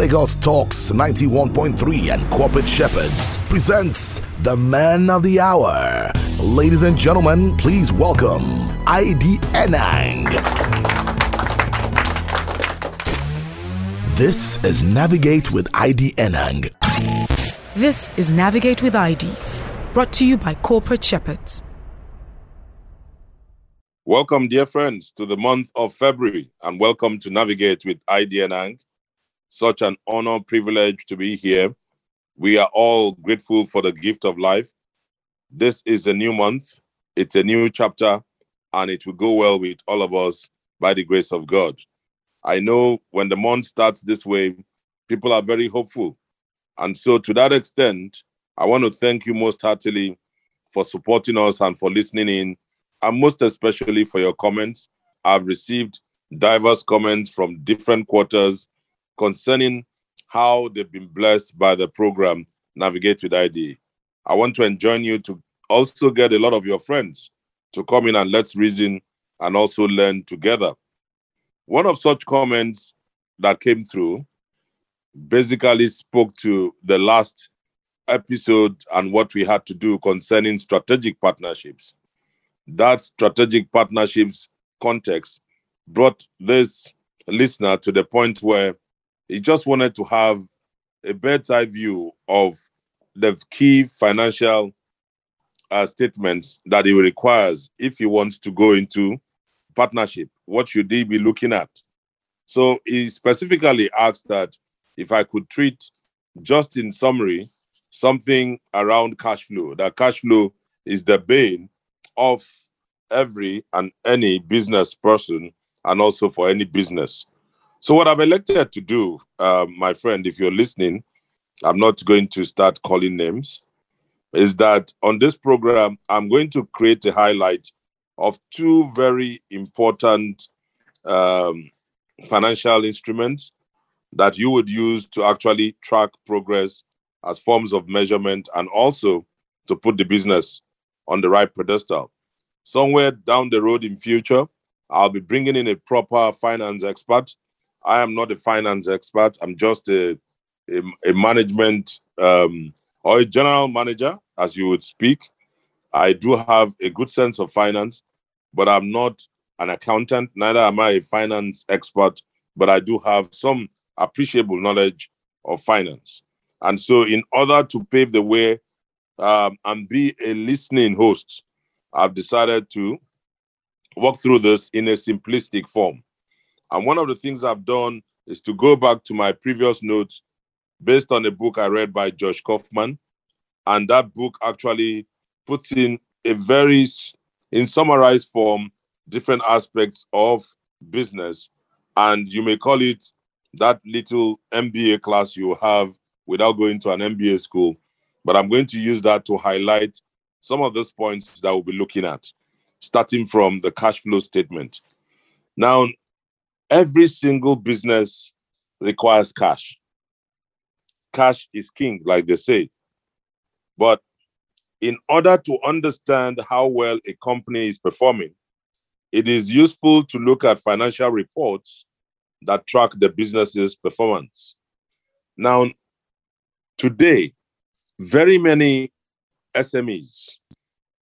Lagos Talks 91.3 and Corporate Shepherds presents the man of the hour. Ladies and gentlemen, please welcome ID Enang. This is Navigate with ID Enang. This is Navigate with ID, brought to you by Corporate Shepherds. Welcome, dear friends, to the month of February, and welcome to Navigate with ID Enang. Such an honor, privilege to be here. We are all grateful for the gift of life. This is a new month, it's a new chapter, and it will go well with all of us by the grace of God. I know when the month starts this way, people are very hopeful. And so, to that extent, I want to thank you most heartily for supporting us and for listening in, and most especially for your comments. I've received diverse comments from different quarters concerning how they've been blessed by the program Navigate with ID. I want to enjoin you to also get a lot of your friends to come in and let's reason and also learn together. One of such comments that came through basically spoke to the last episode and what we had to do concerning strategic partnerships. That strategic partnerships context brought this listener to the point where he just wanted to have a bird's eye view of the key financial uh, statements that he requires if he wants to go into partnership. What should he be looking at? So he specifically asked that if I could treat, just in summary, something around cash flow. That cash flow is the bane of every and any business person and also for any business. So, what I've elected to do, uh, my friend, if you're listening, I'm not going to start calling names, is that on this program, I'm going to create a highlight of two very important um, financial instruments that you would use to actually track progress as forms of measurement and also to put the business on the right pedestal. Somewhere down the road in future, I'll be bringing in a proper finance expert I am not a finance expert. I'm just a a, a management um, or a general manager, as you would speak. I do have a good sense of finance, but I'm not an accountant. Neither am I a finance expert, but I do have some appreciable knowledge of finance. And so, in order to pave the way um, and be a listening host, I've decided to walk through this in a simplistic form. And one of the things I've done is to go back to my previous notes based on a book I read by Josh Kaufman. And that book actually puts in a very, in summarized form, different aspects of business. And you may call it that little MBA class you have without going to an MBA school. But I'm going to use that to highlight some of those points that we'll be looking at, starting from the cash flow statement. Now, Every single business requires cash. Cash is king, like they say. But in order to understand how well a company is performing, it is useful to look at financial reports that track the business's performance. Now, today, very many SMEs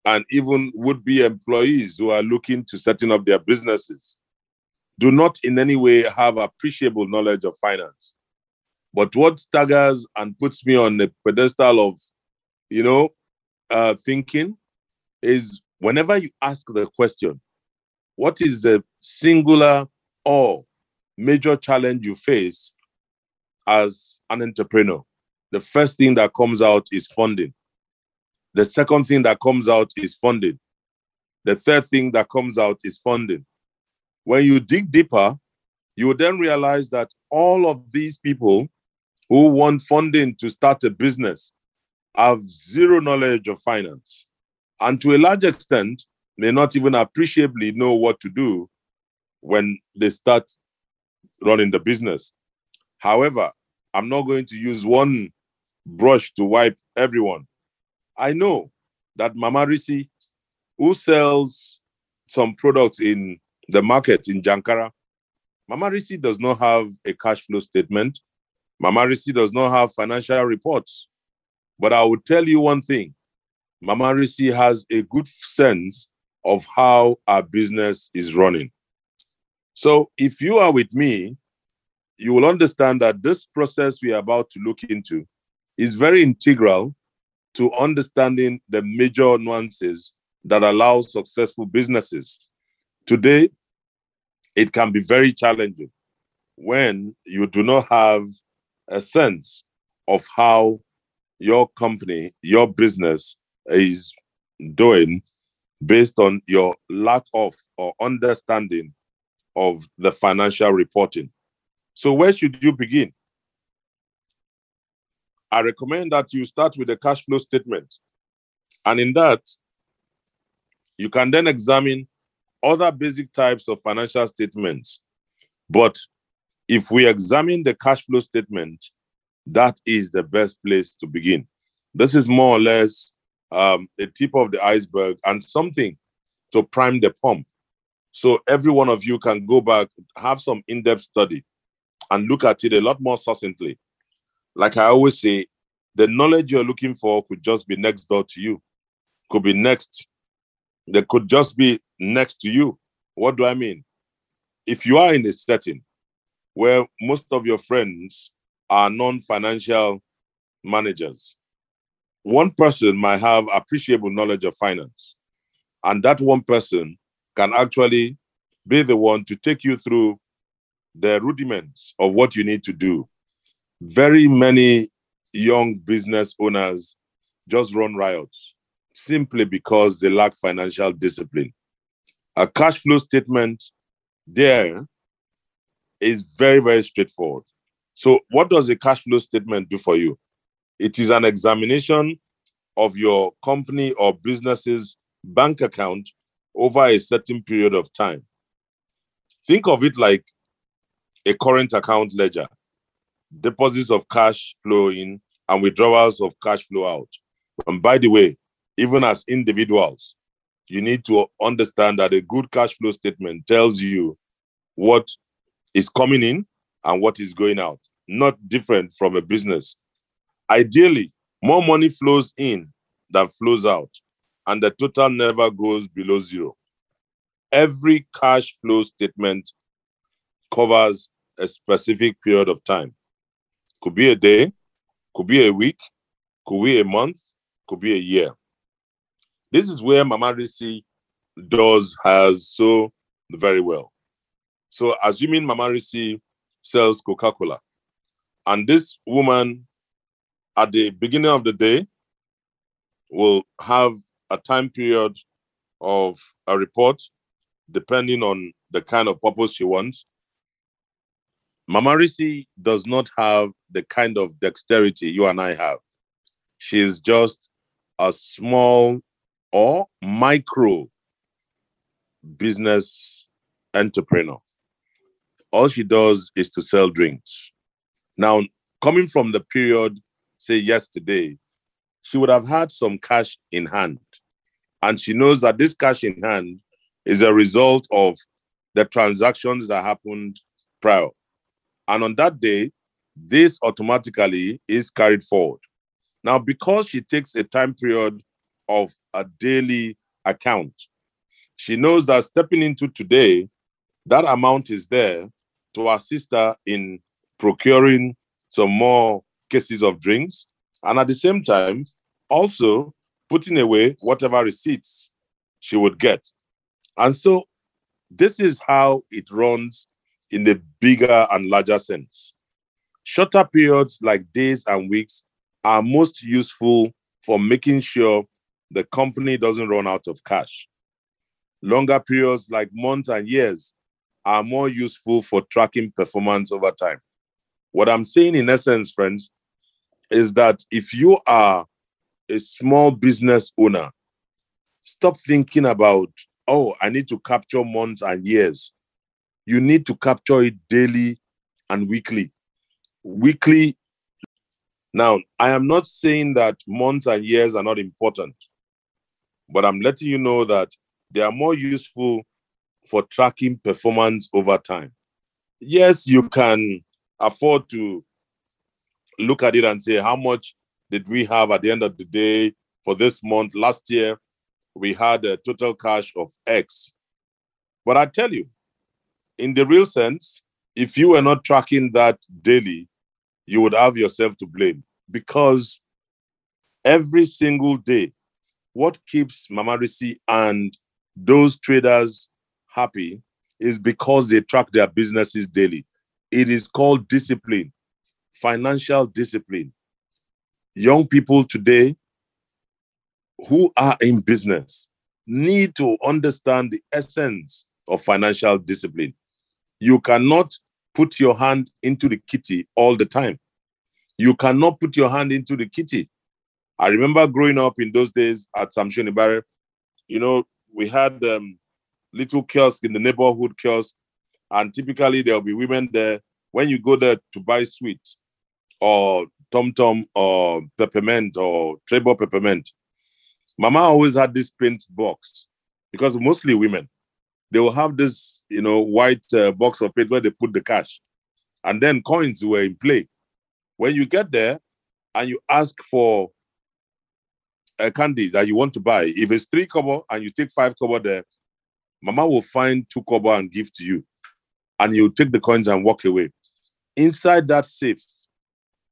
and even would be employees who are looking to setting up their businesses do not in any way have appreciable knowledge of finance. But what staggers and puts me on the pedestal of, you know, uh, thinking is whenever you ask the question, what is the singular or major challenge you face as an entrepreneur? The first thing that comes out is funding. The second thing that comes out is funding. The third thing that comes out is funding. When you dig deeper, you will then realize that all of these people who want funding to start a business have zero knowledge of finance. And to a large extent, may not even appreciably know what to do when they start running the business. However, I'm not going to use one brush to wipe everyone. I know that Mama Risi, who sells some products in the market in Jankara, Mama Risi does not have a cash flow statement. Mama Risi does not have financial reports. But I will tell you one thing Mama Risi has a good sense of how our business is running. So if you are with me, you will understand that this process we are about to look into is very integral to understanding the major nuances that allow successful businesses. Today, it can be very challenging when you do not have a sense of how your company, your business is doing based on your lack of or understanding of the financial reporting. So, where should you begin? I recommend that you start with a cash flow statement. And in that, you can then examine other basic types of financial statements. But if we examine the cash flow statement, that is the best place to begin. This is more or less um, the tip of the iceberg and something to prime the pump. So every one of you can go back, have some in-depth study, and look at it a lot more succinctly. Like I always say, the knowledge you're looking for could just be next door to you, could be next. There could just be next to you. What do I mean? If you are in a setting where most of your friends are non-financial managers, one person might have appreciable knowledge of finance, and that one person can actually be the one to take you through the rudiments of what you need to do. Very many young business owners just run riots simply because they lack financial discipline. A cash flow statement there is very, very straightforward. So, what does a cash flow statement do for you? It is an examination of your company or business's bank account over a certain period of time. Think of it like a current account ledger deposits of cash flow in and withdrawals of cash flow out. And by the way, even as individuals, you need to understand that a good cash flow statement tells you what is coming in and what is going out, not different from a business. Ideally, more money flows in than flows out, and the total never goes below zero. Every cash flow statement covers a specific period of time. Could be a day, could be a week, could be a month, could be a year. This is where Mama Risi does has so very well. So assuming Mama Risi sells Coca-Cola, and this woman at the beginning of the day will have a time period of a report depending on the kind of purpose she wants. Mama Risi does not have the kind of dexterity you and I have. She is just a small or micro business entrepreneur. All she does is to sell drinks. Now, coming from the period, say yesterday, she would have had some cash in hand. And she knows that this cash in hand is a result of the transactions that happened prior. And on that day, this automatically is carried forward. Now, because she takes a time period of a daily account, she knows that stepping into today, that amount is there to assist her in procuring some more cases of drinks. And at the same time, also putting away whatever receipts she would get. And so this is how it runs in the bigger and larger sense. Shorter periods like days and weeks are most useful for making sure the company doesn't run out of cash. Longer periods like months and years are more useful for tracking performance over time. What I'm saying, in essence, friends, is that if you are a small business owner, stop thinking about, oh, I need to capture months and years. You need to capture it daily and weekly. Weekly. Now, I am not saying that months and years are not important, but I'm letting you know that they are more useful for tracking performance over time. Yes, you can afford to look at it and say, how much did we have at the end of the day for this month? Last year, we had a total cash of X. But I tell you, in the real sense, if you were not tracking that daily, you would have yourself to blame because every single day, what keeps Mama Risi and those traders happy is because they track their businesses daily. It is called discipline, financial discipline. Young people today who are in business need to understand the essence of financial discipline. You cannot put your hand into the kitty all the time. You cannot put your hand into the kitty. I remember growing up in those days at Samshoni Barre, you know, we had um, little kiosk in the neighborhood kiosk, and typically there'll be women there. When you go there to buy sweets or tom tom or peppermint or Trebor peppermint, Mama always had this paint box because mostly women, they will have this, you know, white uh, box of paint where they put the cash, and then coins were in play. When you get there and you ask for a candy that you want to buy, if it's three kobo and you take five kobo there, Mama will find two kobo and give to you, and you take the coins and walk away. Inside that safe,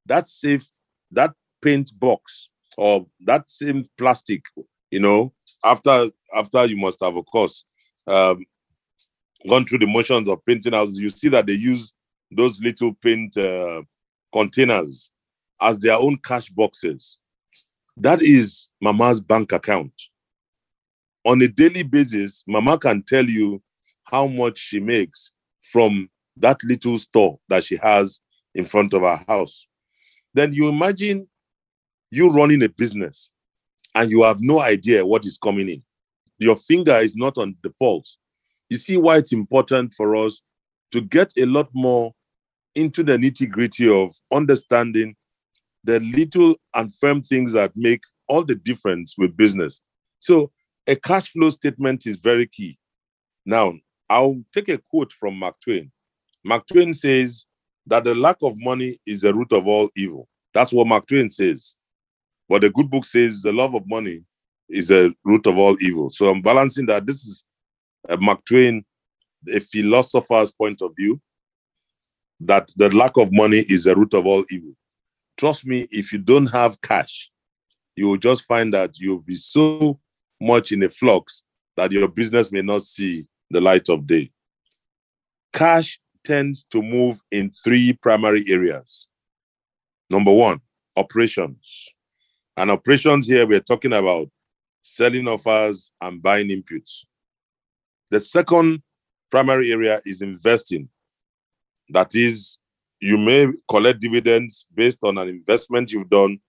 that safe, that paint box or that same plastic, you know, after after you must have, of course, um, gone through the motions of painting houses, you see that they use those little paint uh, containers as their own cash boxes. That is Mama's bank account. On a daily basis, Mama can tell you how much she makes from that little store that she has in front of her house. Then you imagine you running a business and you have no idea what is coming in. Your finger is not on the pulse. You see why it's important for us to get a lot more into the nitty gritty of understanding the little and firm things that make all the difference with business. So, a cash flow statement is very key. Now, I'll take a quote from Mark Twain. Mark Twain says that the lack of money is the root of all evil. That's what Mark Twain says. But the good book says the love of money is the root of all evil. So I'm balancing that. This is a Mark Twain, a philosopher's point of view, that the lack of money is the root of all evil. Trust me, if you don't have cash, you will just find that you'll be so much in a flux that your business may not see the light of day. Cash tends to move in three primary areas. Number one, operations. And operations here, we're talking about selling offers and buying inputs. The second primary area is investing. That is, you may collect dividends based on an investment you've done,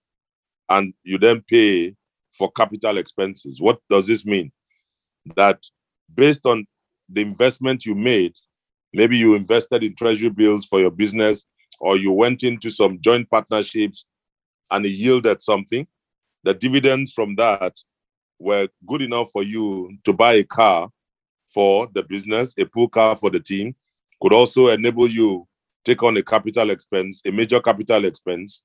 and you then pay for capital expenses. What does this mean? That based on the investment you made, maybe you invested in treasury bills for your business, or you went into some joint partnerships and it yielded something the dividends from that were good enough for you to buy a car for the business, a pool car for the team, could also enable you take on a capital expense, a major capital expense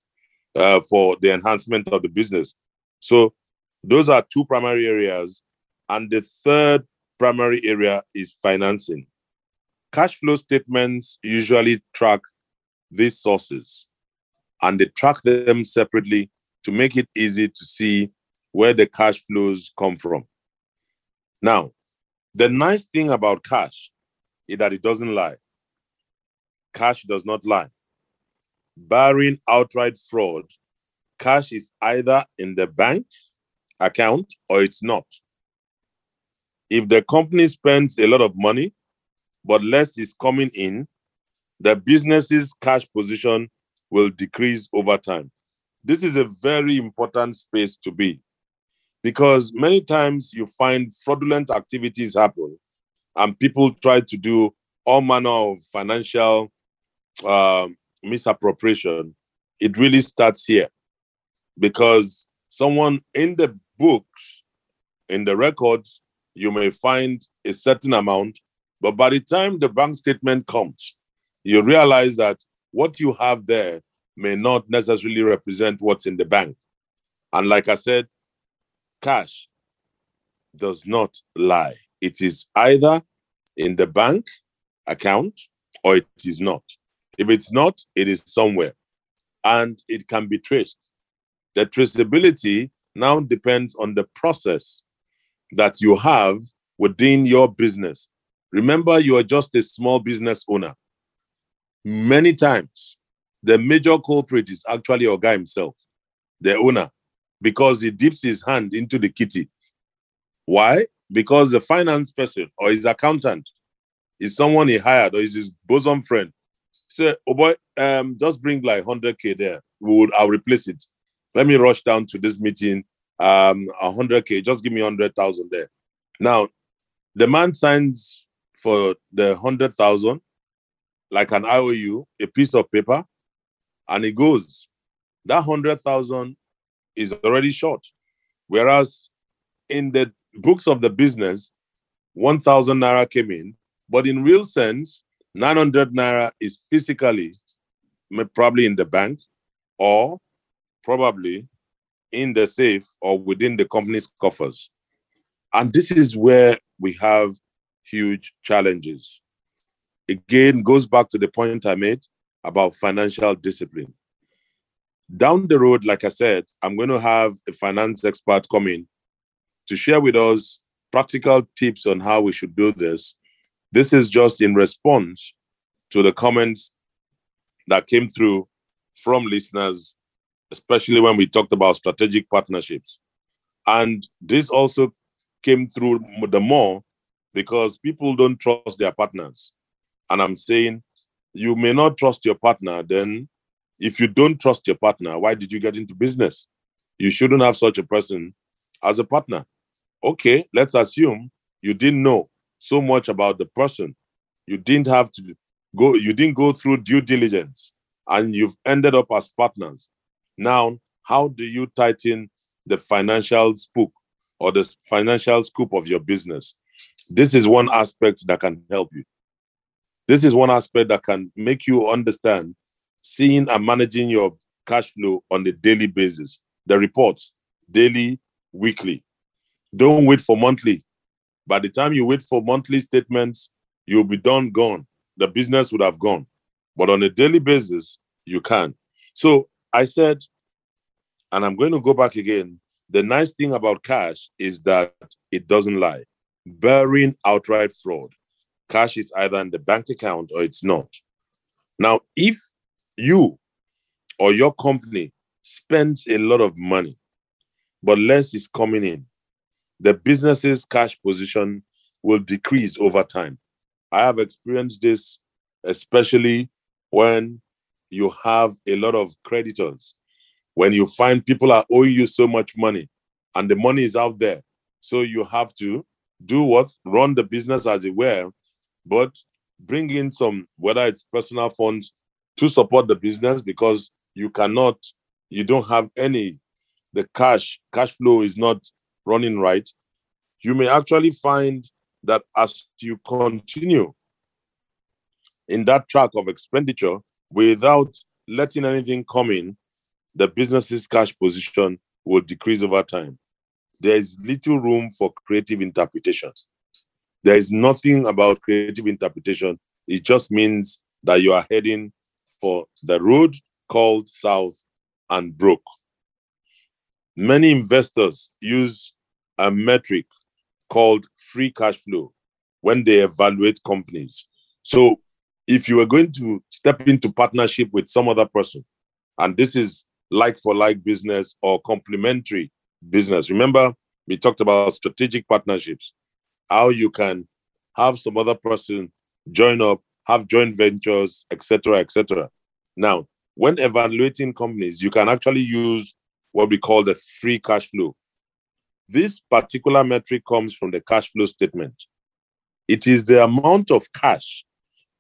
uh, for the enhancement of the business. So those are two primary areas. And the third primary area is financing. Cash flow statements usually track these sources and they track them separately to make it easy to see where the cash flows come from. Now, the nice thing about cash is that it doesn't lie. Cash does not lie. Barring outright fraud, cash is either in the bank account or it's not. If the company spends a lot of money, but less is coming in, the business's cash position will decrease over time this is a very important space to be because many times you find fraudulent activities happen and people try to do all manner of financial uh, misappropriation. It really starts here because someone in the books, in the records, you may find a certain amount, but by the time the bank statement comes, you realize that what you have there may not necessarily represent what's in the bank. And like I said, cash does not lie. It is either in the bank account or it is not. If it's not, it is somewhere and it can be traced. The traceability now depends on the process that you have within your business. Remember, you are just a small business owner. Many times, the major culprit is actually a guy himself, the owner, because he dips his hand into the kitty. Why? Because the finance person or his accountant is someone he hired or is his bosom friend. Say, oh boy, um, just bring like 100k there. We would, I'll replace it. Let me rush down to this meeting. Um, 100k, just give me 100,000 there. Now, the man signs for the 100,000 like an IOU, a piece of paper, and it goes. That 100,000 is already short. Whereas in the books of the business, 1,000 naira came in, but in real sense, 900 naira is physically probably in the bank or probably in the safe or within the company's coffers. And this is where we have huge challenges. Again, goes back to the point I made about financial discipline. Down the road, like I said, I'm going to have a finance expert come in to share with us practical tips on how we should do this. This is just in response to the comments that came through from listeners, especially when we talked about strategic partnerships. And this also came through the more because people don't trust their partners. And I'm saying you may not trust your partner, then if you don't trust your partner, why did you get into business? You shouldn't have such a person as a partner. Okay, let's assume you didn't know so much about the person. You didn't have to go, you didn't go through due diligence and you've ended up as partners. Now, how do you tighten the financial spook or the financial scoop of your business? This is one aspect that can help you. This is one aspect that can make you understand seeing and managing your cash flow on a daily basis. The reports, daily, weekly. Don't wait for monthly. By the time you wait for monthly statements, you'll be done, gone. The business would have gone. But on a daily basis, you can. So I said, and I'm going to go back again. The nice thing about cash is that it doesn't lie, bearing outright fraud. Cash is either in the bank account or it's not. Now, if you or your company spends a lot of money, but less is coming in, the business's cash position will decrease over time. I have experienced this, especially when you have a lot of creditors, when you find people are owing you so much money and the money is out there. So you have to do what? Run the business as it were, but bring in some, whether it's personal funds to support the business because you cannot, you don't have any, the cash, cash flow is not running right. You may actually find that as you continue in that track of expenditure without letting anything come in, the business's cash position will decrease over time. There is little room for creative interpretation. There is nothing about creative interpretation. It just means that you are heading for the road called south and broke. Many investors use a metric called free cash flow when they evaluate companies. So if you are going to step into partnership with some other person, and this is like for like business or complementary business, remember we talked about strategic partnerships, how you can have some other person join up, have joint ventures, etc., etc. Now, when evaluating companies, you can actually use what we call the free cash flow. This particular metric comes from the cash flow statement. It is the amount of cash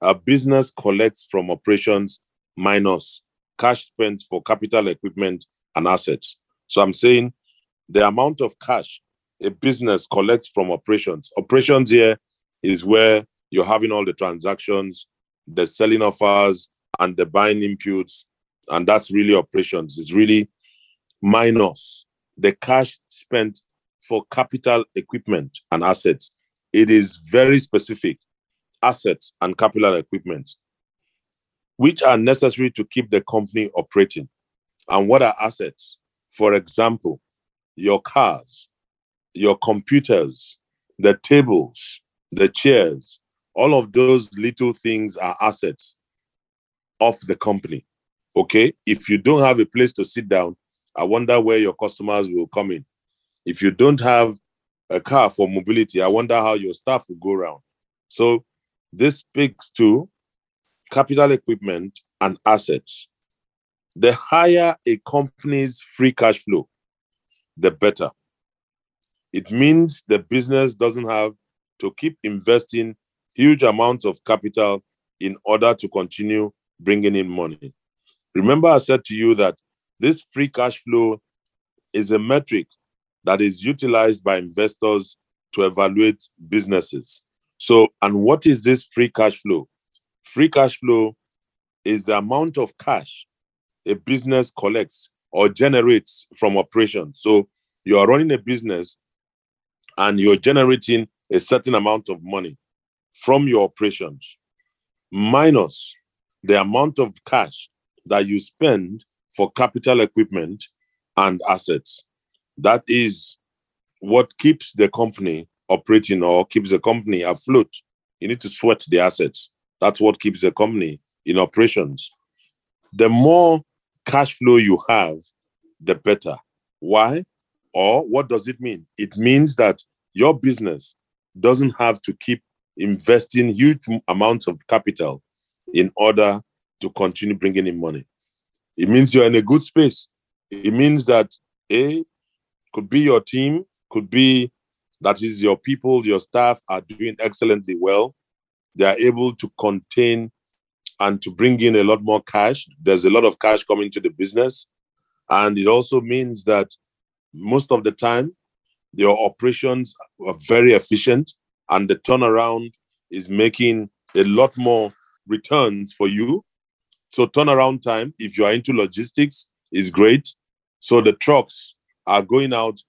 a business collects from operations minus cash spent for capital equipment and assets. So I'm saying the amount of cash a business collects from operations. Operations here is where you're having all the transactions, the selling offers, and the buying inputs, and that's really operations. It's really minus the cash spent for capital equipment and assets. It is very specific assets and capital equipment, which are necessary to keep the company operating. And what are assets? For example, your cars, your computers, the tables, the chairs, all of those little things are assets of the company. Okay. If you don't have a place to sit down, I wonder where your customers will come in. If you don't have a car for mobility, I wonder how your staff will go around. So this speaks to capital equipment and assets. The higher a company's free cash flow, the better. It means the business doesn't have to keep investing huge amounts of capital in order to continue bringing in money. Remember, I said to you that this free cash flow is a metric that is utilized by investors to evaluate businesses. So, and what is this free cash flow? Free cash flow is the amount of cash a business collects or generates from operations. So, you are running a business and you're generating a certain amount of money from your operations, minus the amount of cash that you spend for capital equipment and assets. That is what keeps the company operating or keeps the company afloat. You need to sweat the assets. That's what keeps the company in operations. The more cash flow you have, the better. Why? Or what does it mean? It means that your business doesn't have to keep investing huge amounts of capital in order to continue bringing in money. It means you're in a good space. It means that A could be your team, could be that is your people, your staff are doing excellently well. They are able to contain and to bring in a lot more cash. There's a lot of cash coming to the business. And it also means that most of the time, your operations are very efficient and the turnaround is making a lot more returns for you. So turnaround time, if you are into logistics, is great. So the trucks are going out,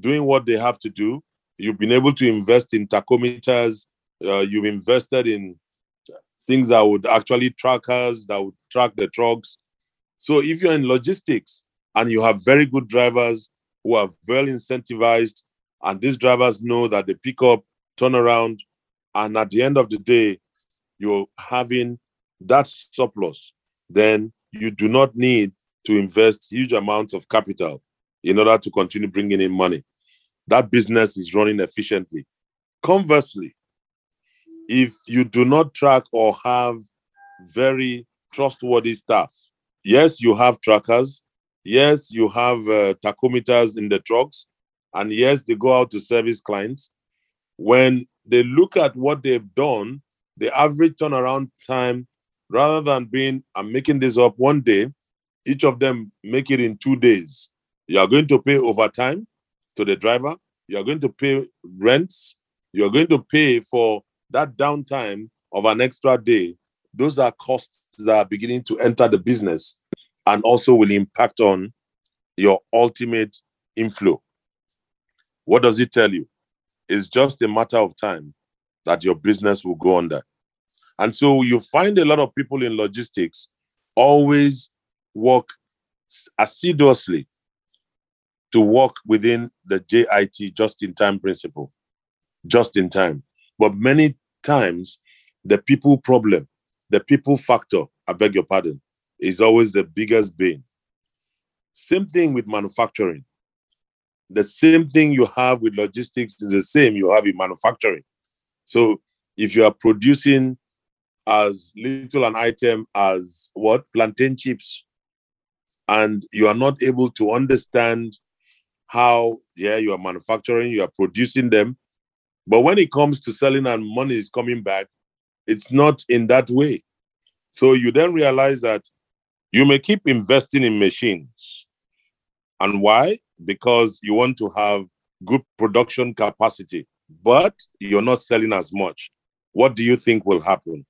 doing what they have to do. You've been able to invest in tachometers. Uh, you've invested in things that would actually track us, that would track the trucks. So if you're in logistics and you have very good drivers who are well incentivized, and these drivers know that they pick up turn around, and at the end of the day, you're having that surplus, then you do not need to invest huge amounts of capital in order to continue bringing in money. That business is running efficiently. Conversely, if you do not track or have very trustworthy staff, yes, you have trackers, yes, you have uh, tachometers in the trucks, and yes, they go out to service clients, when they look at what they've done, the average turnaround time, rather than being, I'm making this up one day, each of them make it in two days. You are going to pay overtime to the driver. You are going to pay rents. You are going to pay for that downtime of an extra day. Those are costs that are beginning to enter the business and also will impact on your ultimate inflow. What does it tell you? It's just a matter of time that your business will go under. And so you find a lot of people in logistics always work assiduously to work within the JIT just in time principle, just in time. But many times, the people problem, the people factor, I beg your pardon, is always the biggest bane. Same thing with manufacturing the same thing you have with logistics is the same you have in manufacturing. So if you are producing as little an item as what plantain chips, and you are not able to understand how yeah you are manufacturing, you are producing them, but when it comes to selling and money is coming back, it's not in that way. So you then realize that you may keep investing in machines. And why? because you want to have good production capacity, but you're not selling as much. What do you think will happen?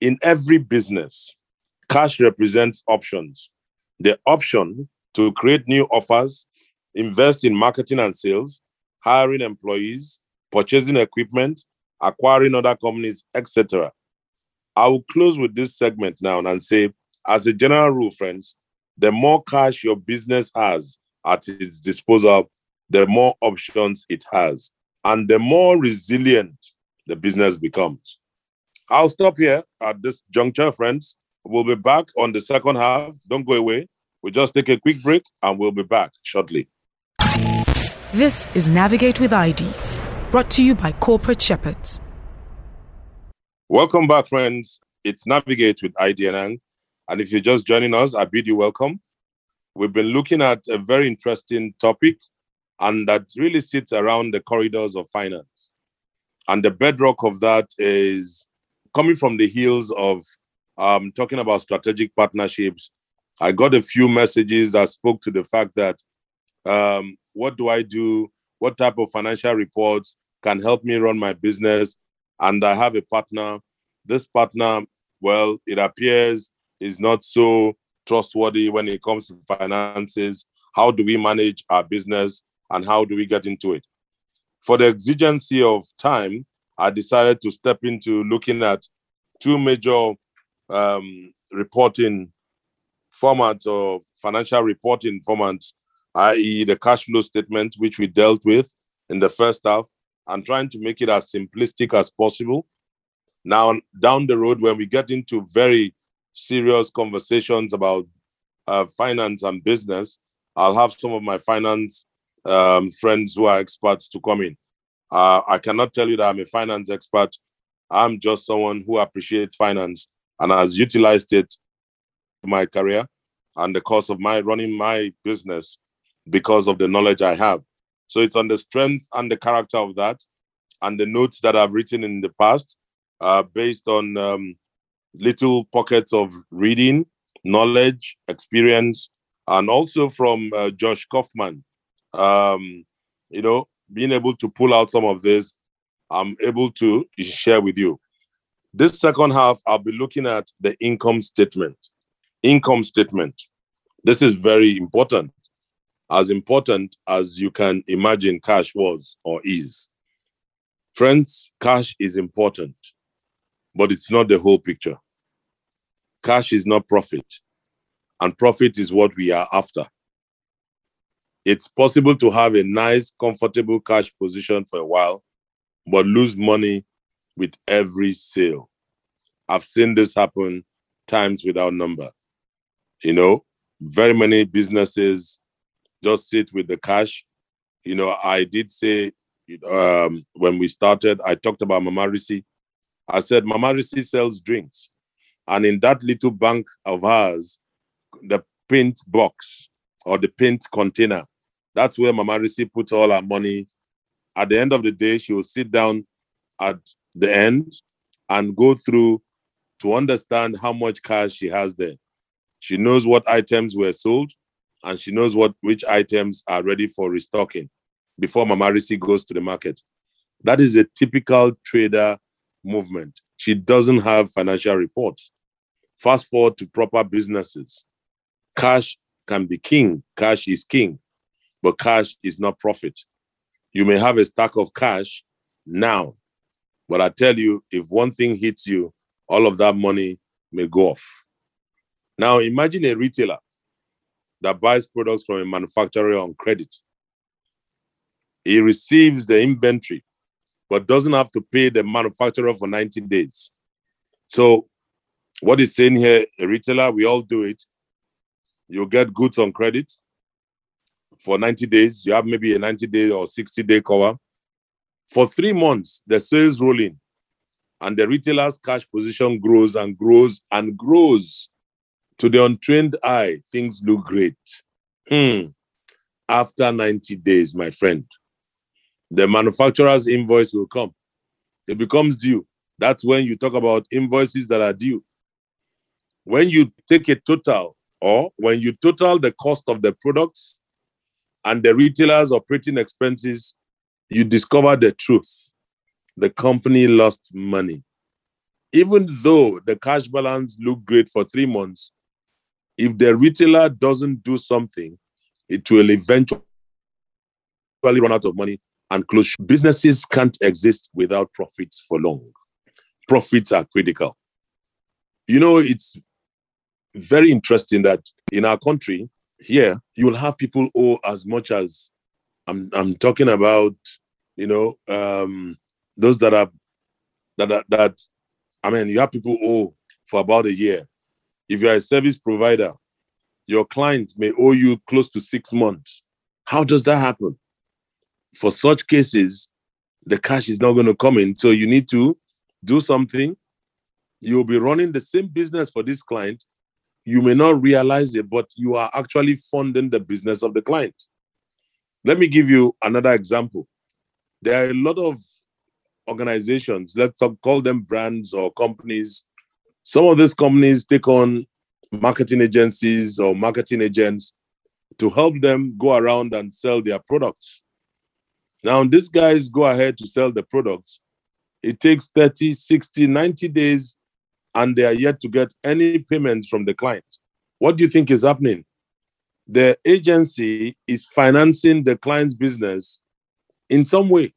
In every business, cash represents options. the option to create new offers, invest in marketing and sales, hiring employees, purchasing equipment, acquiring other companies, etc. I will close with this segment now and say, as a general rule, friends, the more cash your business has at its disposal, the more options it has, and the more resilient the business becomes. I'll stop here at this juncture, friends. We'll be back on the second half. Don't go away. We'll just take a quick break and we'll be back shortly. This is Navigate with ID, brought to you by Corporate Shepherds. Welcome back, friends. It's Navigate with ID And if you're just joining us, I bid you welcome. We've been looking at a very interesting topic, and that really sits around the corridors of finance. And the bedrock of that is coming from the heels of um, talking about strategic partnerships. I got a few messages that spoke to the fact that um, what do I do? What type of financial reports can help me run my business? And I have a partner. This partner, well, it appears is not so trustworthy when it comes to finances. How do we manage our business and how do we get into it? For the exigency of time, I decided to step into looking at two major um, reporting formats or financial reporting formats, i.e., the cash flow statement, which we dealt with in the first half, and trying to make it as simplistic as possible. Now, down the road, when we get into very serious conversations about uh, finance and business, I'll have some of my finance um, friends who are experts to come in. Uh, I cannot tell you that I'm a finance expert. I'm just someone who appreciates finance and has utilized it in my career and the course of my running my business because of the knowledge I have. So it's on the strength and the character of that and the notes that I've written in the past uh, based on um, little pockets of reading, knowledge, experience, and also from uh, Josh Kaufman. Um, you know, being able to pull out some of this, I'm able to share with you. This second half, I'll be looking at the income statement. Income statement. This is very important as important as you can imagine cash was or is. Friends, cash is important, but it's not the whole picture. Cash is not profit, and profit is what we are after. It's possible to have a nice, comfortable cash position for a while, but lose money with every sale. I've seen this happen times without number. You know, very many businesses just sit with the cash. You know, I did say um, when we started, I talked about Mama Risi. I said Mama Risi sells drinks, and in that little bank of hers, the paint box or the paint container, that's where Mama Risi puts all her money. At the end of the day, she will sit down at the end and go through to understand how much cash she has there. She knows what items were sold and she knows what which items are ready for restocking before Mama Risi goes to the market. That is a typical trader movement. She doesn't have financial reports. Fast forward to proper businesses. Cash can be king. Cash is king, but cash is not profit. You may have a stack of cash now, but I tell you, if one thing hits you, all of that money may go off. Now, imagine a retailer that buys products from a manufacturer on credit. He receives the inventory, but doesn't have to pay the manufacturer for 90 days. So, what he's saying here, a retailer, we all do it. You get goods on credit for 90 days. You have maybe a 90 day or 60 day cover. For three months, the sales roll in, and the retailer's cash position grows and grows and grows to the untrained eye, things look great. Hmm. After 90 days, my friend, the manufacturer's invoice will come. It becomes due. That's when you talk about invoices that are due. When you take a total, or when you total the cost of the products and the retailer's operating expenses, you discover the truth. The company lost money. Even though the cash balance looked great for three months, If the retailer doesn't do something, it will eventually run out of money and close. Businesses can't exist without profits for long. Profits are critical. You know, it's very interesting that in our country, here, you will have people owe as much as I'm, I'm talking about, you know, um, those that are, that, that, that, I mean, you have people owe for about a year. If you're a service provider, your client may owe you close to six months. How does that happen? For such cases, the cash is not going to come in. So you need to do something. You'll be running the same business for this client. You may not realize it, but you are actually funding the business of the client. Let me give you another example. There are a lot of organizations, let's call them brands or companies. Some of these companies take on marketing agencies or marketing agents to help them go around and sell their products. Now, these guys go ahead to sell the products. It takes 30, 60, 90 days, and they are yet to get any payments from the client. What do you think is happening? The agency is financing the client's business in some way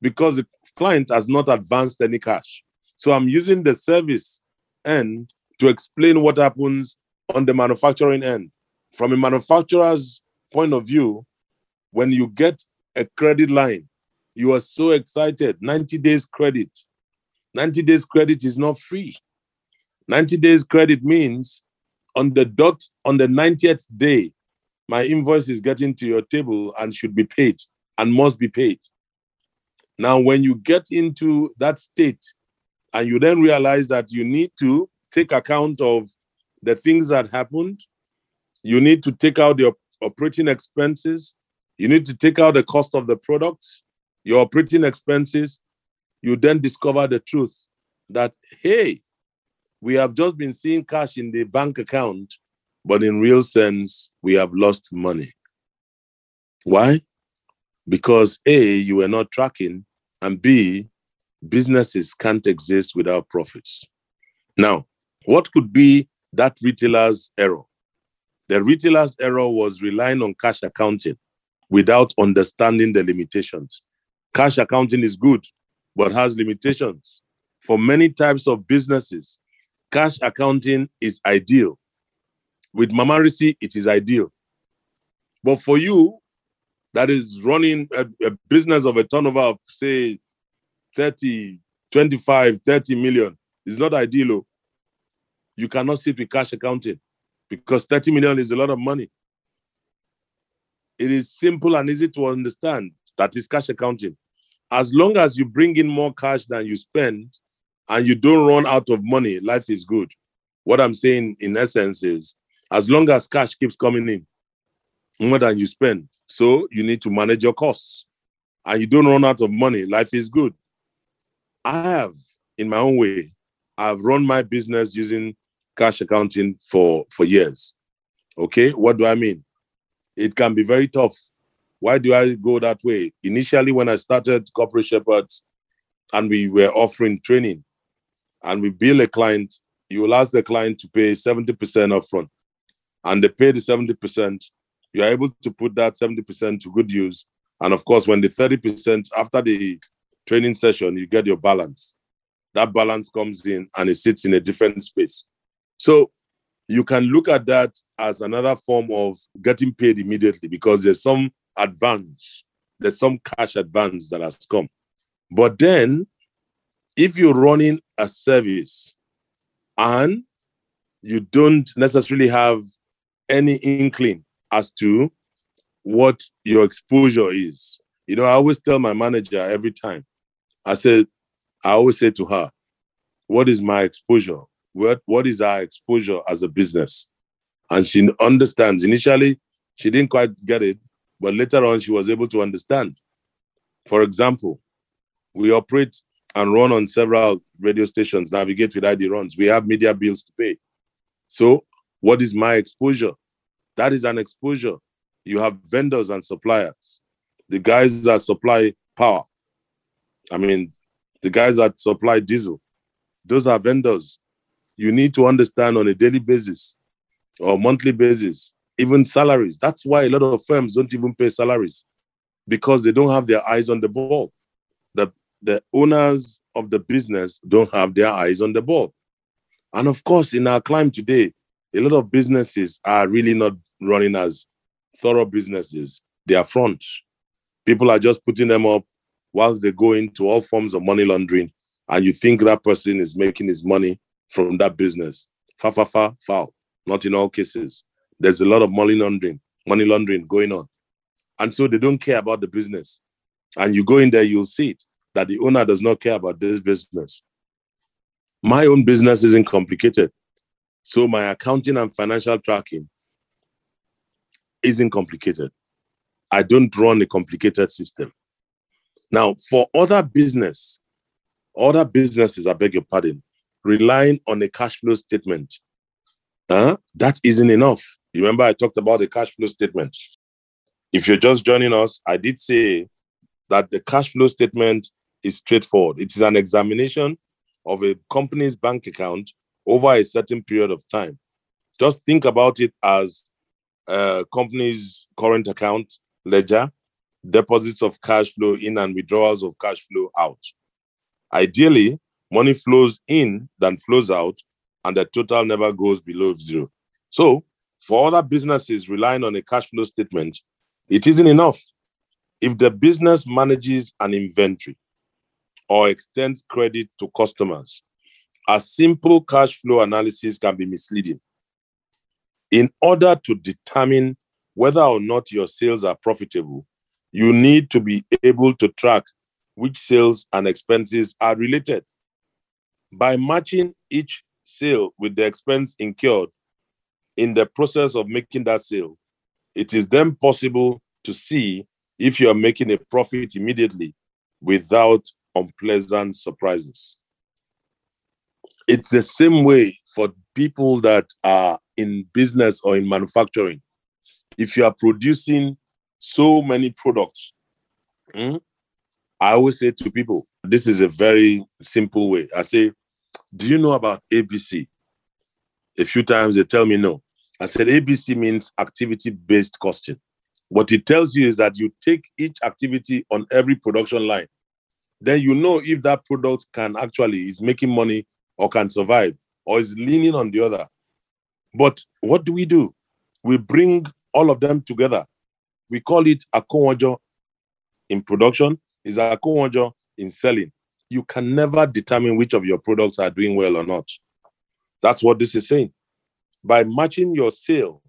because the client has not advanced any cash. So I'm using the service end to explain what happens on the manufacturing end. From a manufacturer's point of view, when you get a credit line, you are so excited 90 days credit. 90 days credit is not free. 90 days credit means on the dot, on the 90th day, my invoice is getting to your table and should be paid and must be paid. Now, when you get into that state and you then realize that you need to take account of the things that happened. You need to take out your operating expenses. You need to take out the cost of the products, your operating expenses. You then discover the truth that, hey, we have just been seeing cash in the bank account, but in real sense, we have lost money. Why? Because A, you were not tracking, and B, businesses can't exist without profits. Now, what could be that retailer's error? The retailer's error was relying on cash accounting without understanding the limitations. Cash accounting is good, but has limitations. For many types of businesses, cash accounting is ideal. With Mamarisi, it is ideal. But for you, that is running a, a business of a turnover of, say, 30, 25, 30 million, is not ideal. Oh you cannot sit with cash accounting because 30 million is a lot of money. It is simple and easy to understand that is cash accounting. As long as you bring in more cash than you spend and you don't run out of money, life is good. What I'm saying in essence is as long as cash keeps coming in more than you spend, so you need to manage your costs and you don't run out of money, life is good. I have, in my own way, I've run my business using cash accounting for for years. Okay, what do I mean? It can be very tough. Why do I go that way? Initially, when I started Corporate Shepherds and we were offering training and we bill a client, you will ask the client to pay 70% upfront and they pay the 70%. You're able to put that 70% to good use. And of course, when the 30% after the training session, you get your balance. That balance comes in and it sits in a different space. So you can look at that as another form of getting paid immediately because there's some advance, there's some cash advance that has come. But then, if you're running a service and you don't necessarily have any inkling as to what your exposure is, you know, I always tell my manager every time, I said, I always say to her, What is my exposure? what, what is our exposure as a business? And she understands. Initially, she didn't quite get it, but later on, she was able to understand. For example, we operate and run on several radio stations, navigate with ID runs. We have media bills to pay. So, what is my exposure? That is an exposure. You have vendors and suppliers. The guys that supply power, I mean, the guys that supply diesel, those are vendors you need to understand on a daily basis or monthly basis, even salaries. That's why a lot of firms don't even pay salaries because they don't have their eyes on the ball. The, owners of the business don't have their eyes on the ball. And of course, in our climate today, a lot of businesses are really not running as thorough businesses. They are front. People are just putting them up whilst they go into all forms of money laundering, and you think that person is making his money from that business. Fa fa fa foul. Not in all cases. There's a lot of money laundering, money laundering going on. And so they don't care about the business. And you go in there, you'll see it that the owner does not care about this business. My own business isn't complicated. So my accounting and financial tracking isn't complicated. I don't run a complicated system. Now, for other business, other businesses, I beg your pardon, relying on a cash flow statement, uh, that isn't enough. Remember, I talked about the cash flow statement. If you're just joining us, I did say that the cash flow statement is straightforward. It is an examination of a company's bank account over a certain period of time. Just think about it as a company's current account ledger, deposits of cash flow in and withdrawals of cash flow out. Ideally, money flows in than flows out, and the total never goes below zero. So, for other businesses relying on a cash flow statement, it isn't enough. If the business manages an inventory or extends credit to customers, a simple cash flow analysis can be misleading. In order to determine whether or not your sales are profitable, you need to be able to track which sales and expenses are related. By matching each sale with the expense incurred in the process of making that sale, it is then possible to see if you are making a profit immediately without unpleasant surprises. It's the same way for people that are in business or in manufacturing. If you are producing so many products, hmm, I always say to people, this is a very simple way. I say, Do you know about ABC? A few times they tell me no. I said, ABC means activity based costing. What it tells you is that you take each activity on every production line. Then you know if that product can actually is making money or can survive or is leaning on the other. But what do we do? We bring all of them together. We call it a akowajo in production, is a akowajo in selling. You can never determine which of your products are doing well or not. That's what this is saying. By matching your sale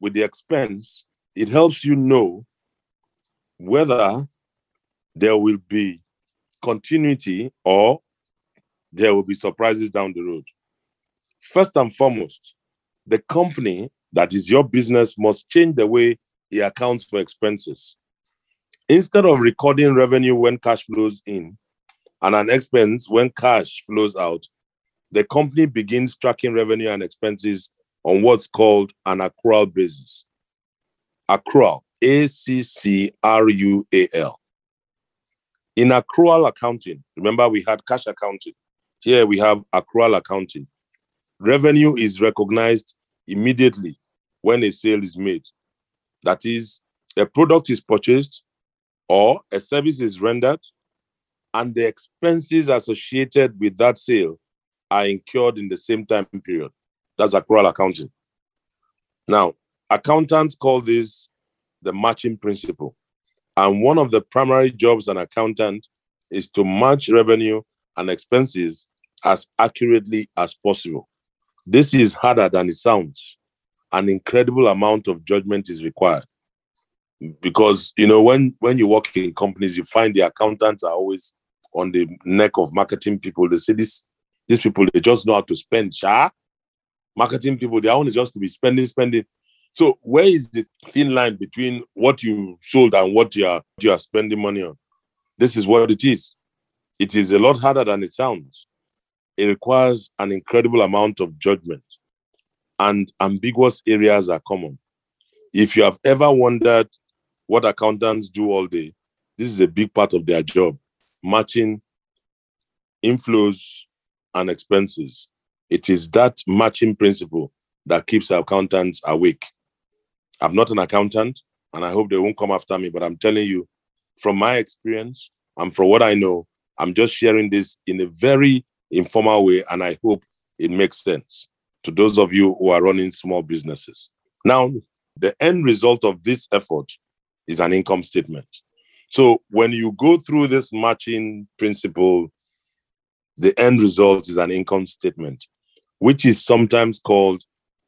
with the expense, it helps you know whether there will be continuity or there will be surprises down the road. First and foremost, the company that is your business must change the way it accounts for expenses. Instead of recording revenue when cash flows in and an expense when cash flows out, the company begins tracking revenue and expenses on what's called an accrual basis accrual, A C C R U A L. In accrual accounting, remember we had cash accounting. Here we have accrual accounting. Revenue is recognized immediately when a sale is made. That is, a product is purchased or a service is rendered, and the expenses associated with that sale are incurred in the same time period. That's accrual accounting. Now, accountants call this the matching principle. And one of the primary jobs an accountant is to match revenue and expenses as accurately as possible. This is harder than it sounds. An incredible amount of judgment is required. Because you know, when when you work in companies, you find the accountants are always on the neck of marketing people. They say this these people they just know how to spend. Sha? Marketing people, their own is just to be spending, spending. So where is the thin line between what you sold and what you are you are spending money on? This is what it is. It is a lot harder than it sounds. It requires an incredible amount of judgment, and ambiguous areas are common. If you have ever wondered what accountants do all day, this is a big part of their job matching inflows and expenses. It is that matching principle that keeps accountants awake. I'm not an accountant, and I hope they won't come after me, but I'm telling you, from my experience and from what I know, I'm just sharing this in a very informal way, and I hope it makes sense to those of you who are running small businesses. Now, the end result of this effort is an income statement. So when you go through this matching principle, the end result is an income statement, which is sometimes called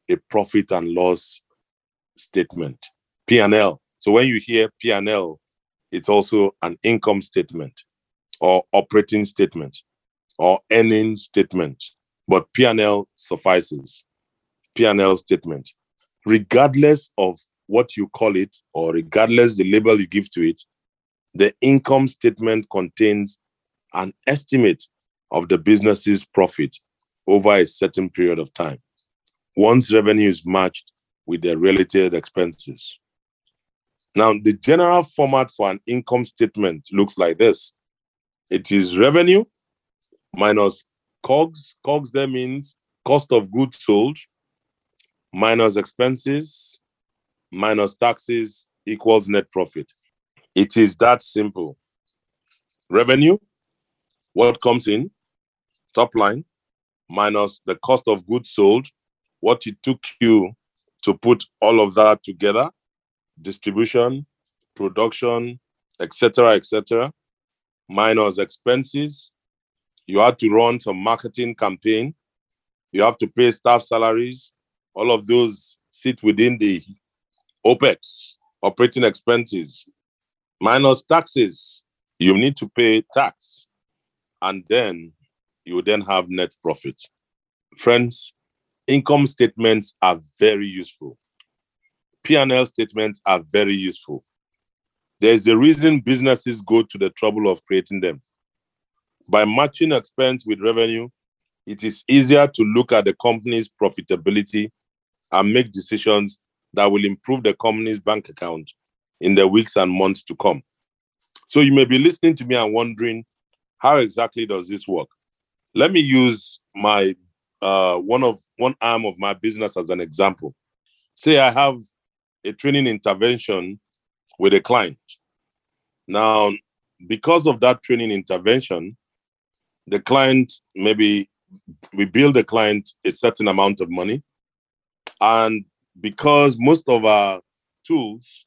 a profit and loss statement, P&L. So when you hear P&L, it's also an income statement or operating statement or earning statement, but P&L suffices. P&L statement. Regardless of what you call it or regardless the label you give to it, the income statement contains an estimate of the business's profit over a certain period of time. Once revenue is matched with the related expenses. Now, the general format for an income statement looks like this it is revenue minus COGS. COGS there means cost of goods sold minus expenses minus taxes equals net profit. It is that simple. Revenue, what comes in, top line, minus the cost of goods sold, what it took you to put all of that together, distribution, production, etc., etc., minus expenses. You had to run some marketing campaign. You have to pay staff salaries. All of those sit within the OPEX, operating expenses, minus taxes. You need to pay tax. And then you then have net profit. Friends, income statements are very useful. P&L statements are very useful. There's a reason businesses go to the trouble of creating them. By matching expense with revenue, it is easier to look at the company's profitability and make decisions that will improve the company's bank account in the weeks and months to come. So you may be listening to me and wondering, how exactly does this work? Let me use my uh, one of one arm of my business as an example. Say I have a training intervention with a client. Now, because of that training intervention, the client maybe we bill the client a certain amount of money, and because most of our tools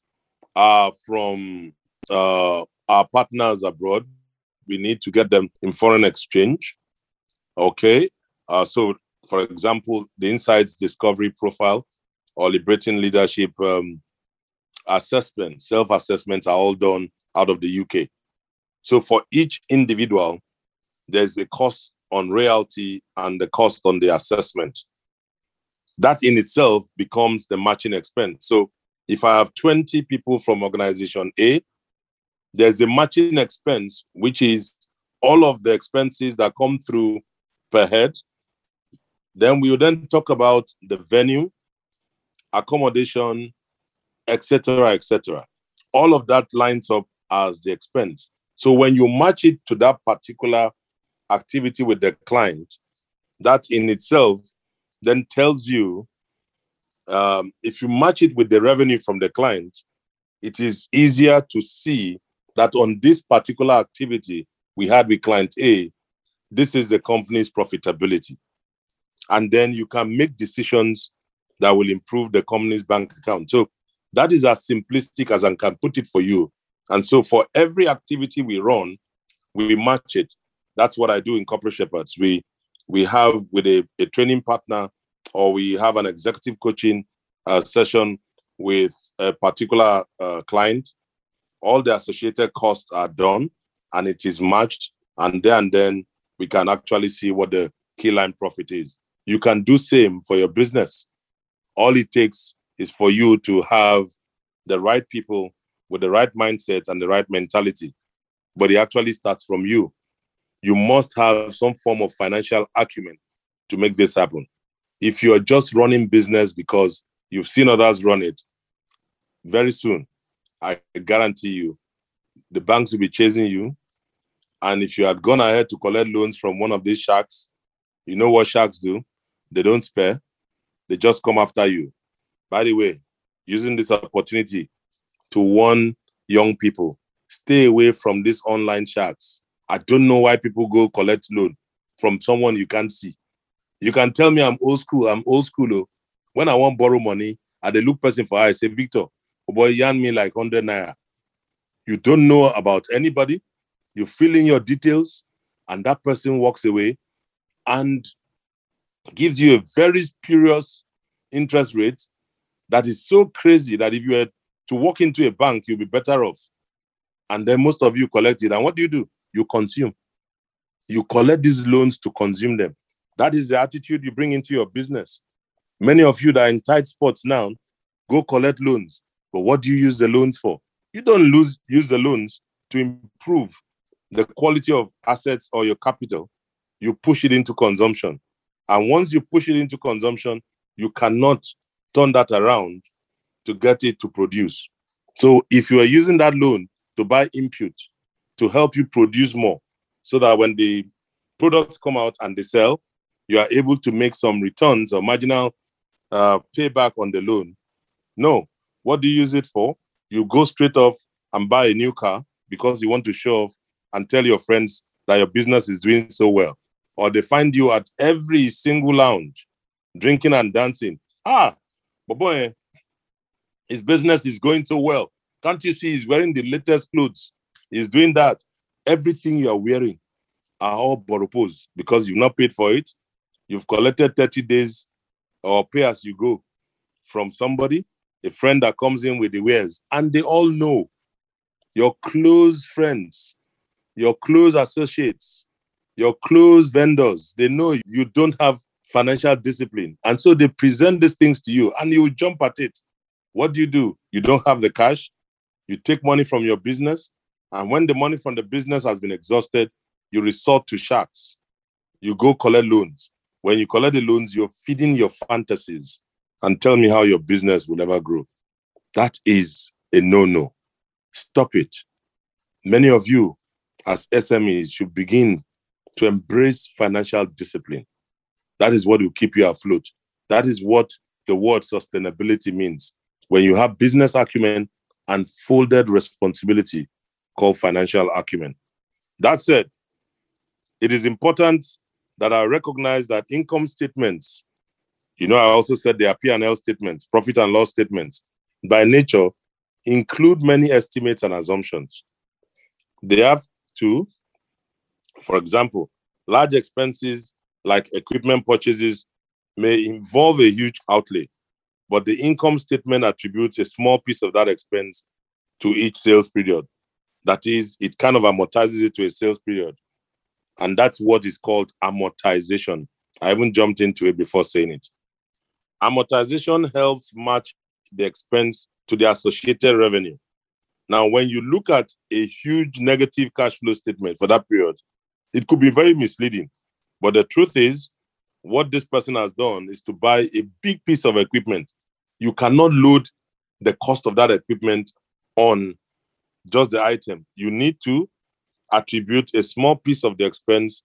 are from uh, our partners abroad, we need to get them in foreign exchange. Okay. Uh, so, for example, the Insights Discovery Profile or Liberating Leadership um, assessment, self assessments are all done out of the UK. So, for each individual, there's a cost on royalty and the cost on the assessment that in itself becomes the matching expense. So if I have 20 people from organization A, there's a matching expense, which is all of the expenses that come through per head. Then we will then talk about the venue, accommodation, etc., etc. All of that lines up as the expense. So when you match it to that particular activity with the client, that in itself then tells you um, if you match it with the revenue from the client, it is easier to see that on this particular activity we had with client A, this is the company's profitability. And then you can make decisions that will improve the company's bank account. So that is as simplistic as I can put it for you. And so for every activity we run, we match it. That's what I do in Corporate Shepherds. We we have with a, a training partner or we have an executive coaching uh, session with a particular uh, client, all the associated costs are done and it is matched. And then, and then we can actually see what the key line profit is. You can do same for your business. All it takes is for you to have the right people with the right mindset and the right mentality. But it actually starts from you. You must have some form of financial acumen to make this happen. If you are just running business because you've seen others run it, very soon, I guarantee you, the banks will be chasing you. And if you had gone ahead to collect loans from one of these sharks, you know what sharks do? They don't spare. they just come after you. By the way, using this opportunity to warn young people, stay away from these online sharks. I don't know why people go collect loan from someone you can't see. You can tell me I'm old school. I'm old school. Though. When I want borrow money, I they look person for I say, Victor, oh boy, yarn me like 100 naira. You don't know about anybody. You fill in your details, and that person walks away and gives you a very spurious interest rate that is so crazy that if you were to walk into a bank, you'll be better off. And then most of you collect it. And what do you do? You consume. You collect these loans to consume them. That is the attitude you bring into your business. Many of you that are in tight spots now go collect loans. But what do you use the loans for? You don't lose, use the loans to improve the quality of assets or your capital. You push it into consumption. And once you push it into consumption, you cannot turn that around to get it to produce. So if you are using that loan to buy input to help you produce more, so that when the products come out and they sell, you are able to make some returns or marginal uh, payback on the loan. No. What do you use it for? You go straight off and buy a new car because you want to show off and tell your friends that your business is doing so well. Or they find you at every single lounge drinking and dancing. Ah, but boy, his business is going so well. Can't you see he's wearing the latest clothes? He's doing that. Everything you are wearing are all boropos because you've not paid for it. You've collected 30 days or pay as you go from somebody, a friend that comes in with the wares, and they all know your close friends, your close associates, your close vendors, they know you don't have financial discipline. And so they present these things to you and you jump at it. What do you do? You don't have the cash, you take money from your business, and when the money from the business has been exhausted, you resort to sharks. You go collect loans. When you collect the loans, you're feeding your fantasies and tell me how your business will ever grow. That is a no no. Stop it. Many of you, as SMEs, should begin to embrace financial discipline. That is what will keep you afloat. That is what the word sustainability means. When you have business acumen and folded responsibility called financial acumen. That said, it is important that I recognize that income statements, you know, I also said they are P&L statements, profit and loss statements, by nature, include many estimates and assumptions. They have to, for example, large expenses like equipment purchases may involve a huge outlay, but the income statement attributes a small piece of that expense to each sales period. That is, it kind of amortizes it to a sales period. And that's what is called amortization. I haven't jumped into it before saying it. Amortization helps match the expense to the associated revenue. Now, when you look at a huge negative cash flow statement for that period, it could be very misleading. But the truth is, what this person has done is to buy a big piece of equipment. You cannot load the cost of that equipment on just the item. You need to attribute a small piece of the expense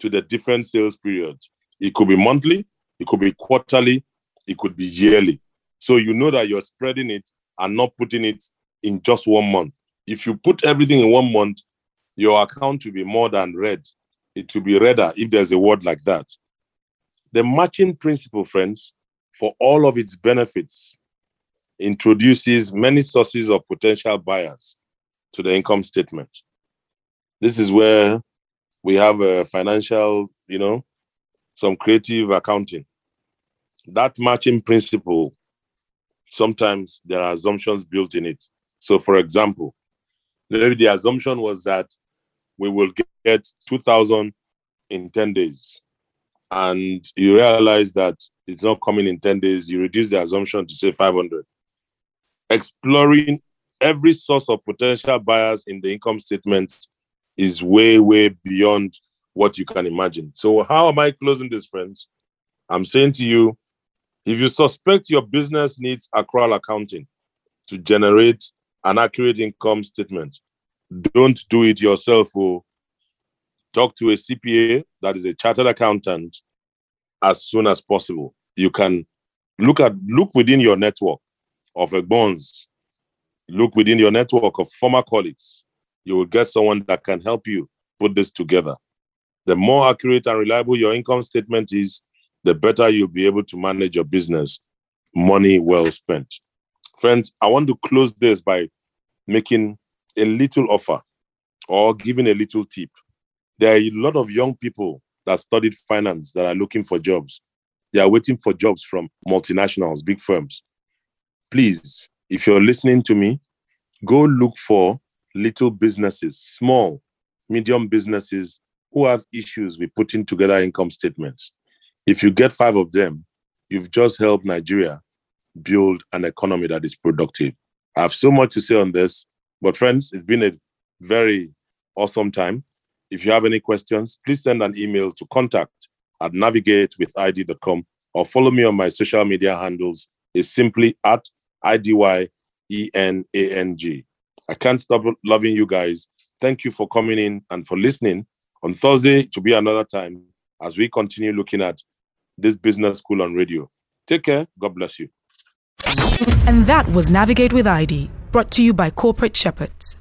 to the different sales periods. It could be monthly, it could be quarterly, it could be yearly. So you know that you're spreading it and not putting it in just one month. If you put everything in one month, your account will be more than red. It will be redder if there's a word like that. The matching principle, friends, for all of its benefits, introduces many sources of potential buyers to the income statement. This is where we have a financial, you know, some creative accounting. That matching principle, sometimes there are assumptions built in it. So, for example, maybe the assumption was that we will get 2,000 in 10 days. And you realize that it's not coming in 10 days, you reduce the assumption to say 500. Exploring every source of potential buyers in the income statement is way, way beyond what you can imagine. So, how am I closing this, friends? I'm saying to you, if you suspect your business needs accrual accounting to generate an accurate income statement, don't do it yourself. Or oh. talk to a CPA that is a chartered accountant as soon as possible. You can Look at look within your network of bonds. Look within your network of former colleagues. You will get someone that can help you put this together. The more accurate and reliable your income statement is, the better you'll be able to manage your business. Money well spent. Friends, I want to close this by making a little offer or giving a little tip. There are a lot of young people that studied finance that are looking for jobs. They are waiting for jobs from multinationals, big firms. Please, if you're listening to me, go look for little businesses, small, medium businesses who have issues with putting together income statements. If you get five of them, you've just helped Nigeria build an economy that is productive. I have so much to say on this, but friends, it's been a very awesome time. If you have any questions, please send an email to contact at navigatewithid.com or follow me on my social media handles. It's simply at IDYENANG. I can't stop loving you guys. Thank you for coming in and for listening. On Thursday, to be another time as we continue looking at this business school on radio. Take care. God bless you. And that was Navigate with ID, brought to you by Corporate Shepherds.